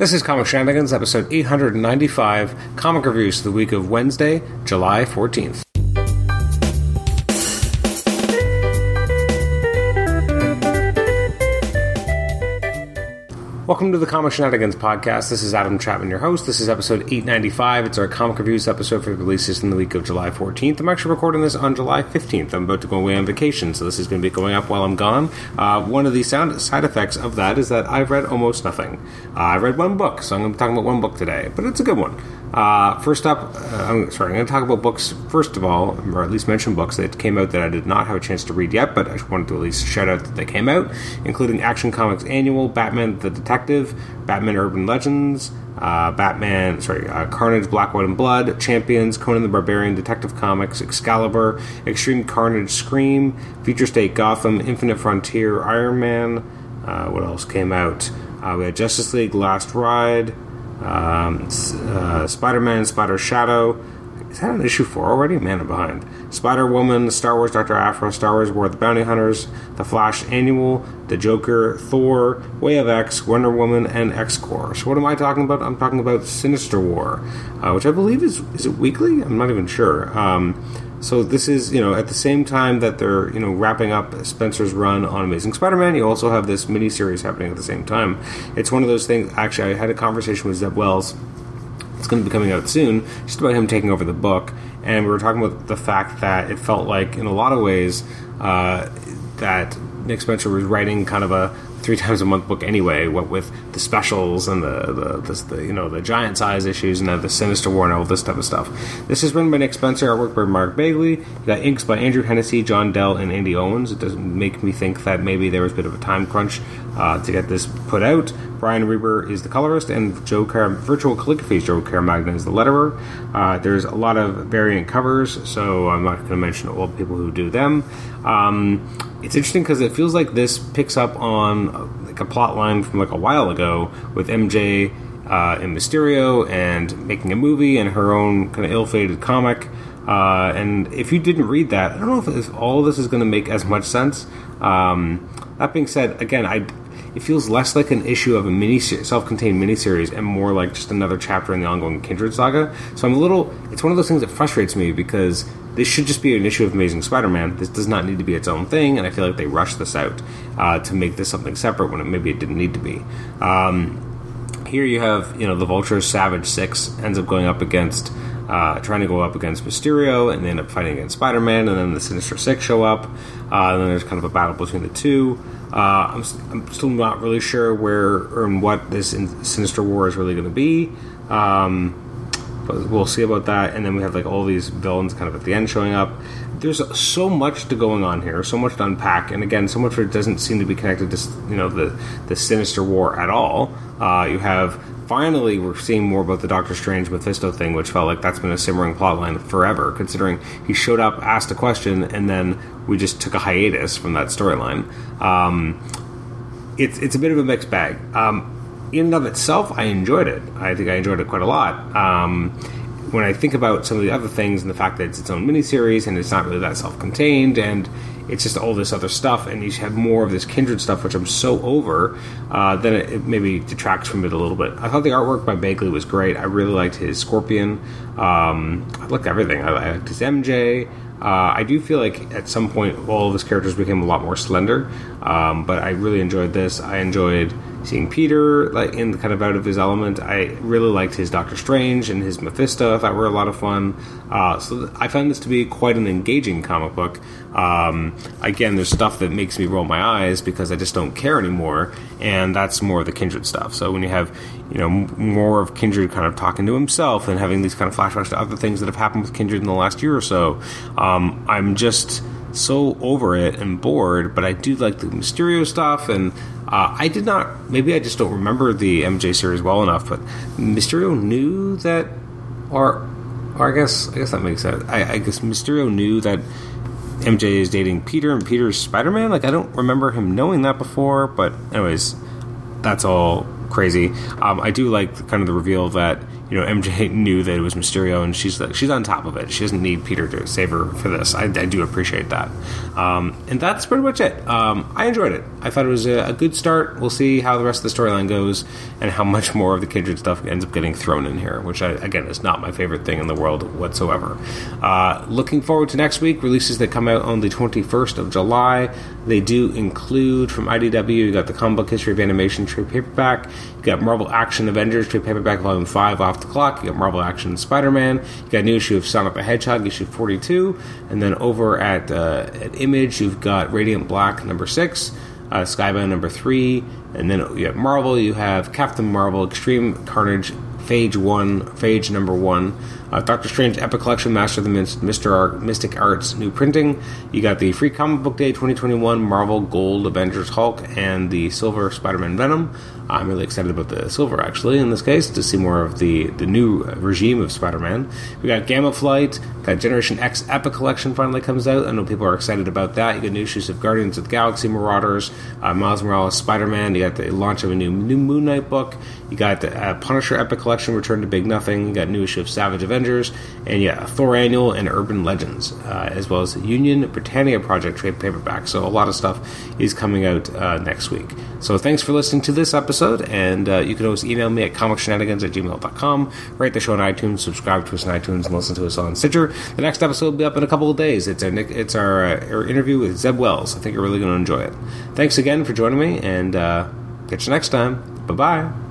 This is Comic Shenanigans, episode 895, comic reviews for the week of Wednesday, July 14th. Welcome to the Comic Shenanigans podcast. This is Adam Chapman, your host. This is episode 895. It's our comic reviews episode for the releases in the week of July 14th. I'm actually recording this on July 15th. I'm about to go away on vacation, so this is going to be going up while I'm gone. Uh, one of the sound side effects of that is that I've read almost nothing. Uh, I read one book, so I'm going to be talking about one book today, but it's a good one. Uh, first up, uh, I'm sorry, I'm going to talk about books first of all, or at least mention books that came out that I did not have a chance to read yet, but I wanted to at least shout out that they came out, including Action Comics Annual, Batman the Detective, Batman Urban Legends, uh, Batman, sorry, uh, Carnage, Black, White, and Blood, Champions, Conan the Barbarian, Detective Comics, Excalibur, Extreme Carnage, Scream, Future State Gotham, Infinite Frontier, Iron Man. Uh, what else came out? Uh, we had Justice League, Last Ride um, uh, Spider Man, Spider Shadow. Is that an issue four already? Man, I'm behind. Spider Woman, Star Wars Doctor Aphra, Star Wars War of the Bounty Hunters, The Flash Annual, The Joker, Thor, Way of X, Wonder Woman, and X Corps. So, what am I talking about? I'm talking about Sinister War, uh, which I believe is is it weekly? I'm not even sure. Um, so this is, you know, at the same time that they're, you know, wrapping up Spencer's run on Amazing Spider-Man, you also have this miniseries happening at the same time. It's one of those things. Actually, I had a conversation with Zeb Wells. It's going to be coming out soon, just about him taking over the book, and we were talking about the fact that it felt like, in a lot of ways, uh, that Nick Spencer was writing kind of a three times a month book anyway. What with the specials and the the, the, the you know the giant size issues and then the Sinister War and all this type of stuff. This is written by Nick Spencer, artwork by Mark Bagley. You got inks by Andrew Hennessy, John Dell, and Andy Owens. It doesn't make me think that maybe there was a bit of a time crunch uh, to get this put out. Brian Reber is the colorist, and Joe Car- Virtual Calligraphy's Joe Caramagna is the letterer. Uh, there's a lot of variant covers, so I'm not going to mention all the people who do them. Um, it's interesting because it feels like this picks up on like a plot line from like a while ago with MJ uh, and Mysterio and making a movie and her own kind of ill-fated comic. Uh, and if you didn't read that, I don't know if, if all this is going to make as much sense. Um, that being said, again, I it feels less like an issue of a mini self-contained miniseries and more like just another chapter in the ongoing Kindred saga. So I'm a little. It's one of those things that frustrates me because this should just be an issue of Amazing Spider-Man. This does not need to be its own thing, and I feel like they rushed this out uh, to make this something separate when it, maybe it didn't need to be. Um, here you have, you know, the Vulture Savage Six ends up going up against. Uh, trying to go up against Mysterio, and they end up fighting against Spider Man, and then the Sinister Six show up, uh, and then there's kind of a battle between the two. Uh, I'm, I'm, still not really sure where or what this Sinister War is really going to be. Um, but we'll see about that. And then we have like all these villains kind of at the end showing up. There's so much to going on here, so much to unpack, and again, so much that doesn't seem to be connected to you know the the Sinister War at all. Uh, you have finally we're seeing more about the Doctor Strange Mephisto thing, which felt like that's been a simmering plotline forever, considering he showed up, asked a question, and then we just took a hiatus from that storyline. Um, it's it's a bit of a mixed bag. Um, in and of itself, I enjoyed it. I think I enjoyed it quite a lot. Um, when I think about some of the other things and the fact that it's its own miniseries and it's not really that self-contained and it's just all this other stuff and you have more of this kindred stuff which I'm so over, uh, then it, it, maybe detracts from it a little bit. I thought the artwork by Bagley was great. I really liked his Scorpion. Um, I liked everything. I liked his MJ. Uh, I do feel like at some point all of his characters became a lot more slender, um, but I really enjoyed this. I enjoyed seeing Peter like in kind of out of his element. I really liked his Doctor Strange and his Mephisto. I thought were a lot of fun. Uh, so I found this to be quite an engaging comic book. Um, again, there's stuff that makes me roll my eyes because I just don't care anymore, and that's more of the Kindred stuff. So when you have you know more of Kindred kind of talking to himself and having these kind of flashbacks to other things that have happened with Kindred in the last year or so, um, I'm just so over it and bored, but I do like the Mysterio stuff, and uh, I did not. Maybe I just don't remember the MJ series well enough, but Mysterio knew that, or, or I guess I guess that makes sense. I, I guess Mysterio knew that MJ is dating Peter, and Peter's Spider Man. Like I don't remember him knowing that before, but anyways, that's all crazy. Um, I do like kind of the reveal that you know, MJ knew that it was Mysterio, and she's she's on top of it. She doesn't need Peter to save her for this. I, I do appreciate that, um, and that's pretty much it. Um, I enjoyed it. I thought it was a, a, good start. We'll see how the rest of the storyline goes, and how much more of the kindred stuff ends up getting thrown in here, which I, again is not my favorite thing in the world whatsoever. Uh, looking forward to next week releases that come out on the twenty first of July. They do include from IDW. You got the comic book history of animation trade paperback. You got Marvel Action Avengers trade paperback volume five off the clock. You got Marvel Action Spider Man. You got new issue of Sonic the Hedgehog, issue 42. And then over at, uh, at Image, you've got Radiant Black number six, uh, Skybound number three. And then you have Marvel, you have Captain Marvel, Extreme Carnage, Phage 1, Phage number 1. Uh, Doctor Strange Epic Collection, Master of the. Art, Mystic Arts, new printing. You got the Free Comic Book Day 2021 Marvel Gold Avengers Hulk and the Silver Spider Man Venom. I'm really excited about the Silver, actually, in this case, to see more of the, the new regime of Spider Man. We got Gamma Flight, got Generation X Epic Collection finally comes out. I know people are excited about that. You got new issues of Guardians of the Galaxy Marauders, uh, Miles Morales Spider Man. You got the launch of a new, new Moon Knight book. You got the uh, Punisher Epic Collection Return to Big Nothing. You got new issue of Savage Avengers. Avengers, and yeah, Thor Annual and Urban Legends, uh, as well as Union Britannia Project trade paperback. So a lot of stuff is coming out uh, next week. So thanks for listening to this episode, and uh, you can always email me at comicshenanigans at gmail.com, rate the show on iTunes, subscribe to us on iTunes, and listen to us on Stitcher. The next episode will be up in a couple of days. It's our, it's our, uh, our interview with Zeb Wells. I think you're really going to enjoy it. Thanks again for joining me, and uh, catch you next time. Bye bye.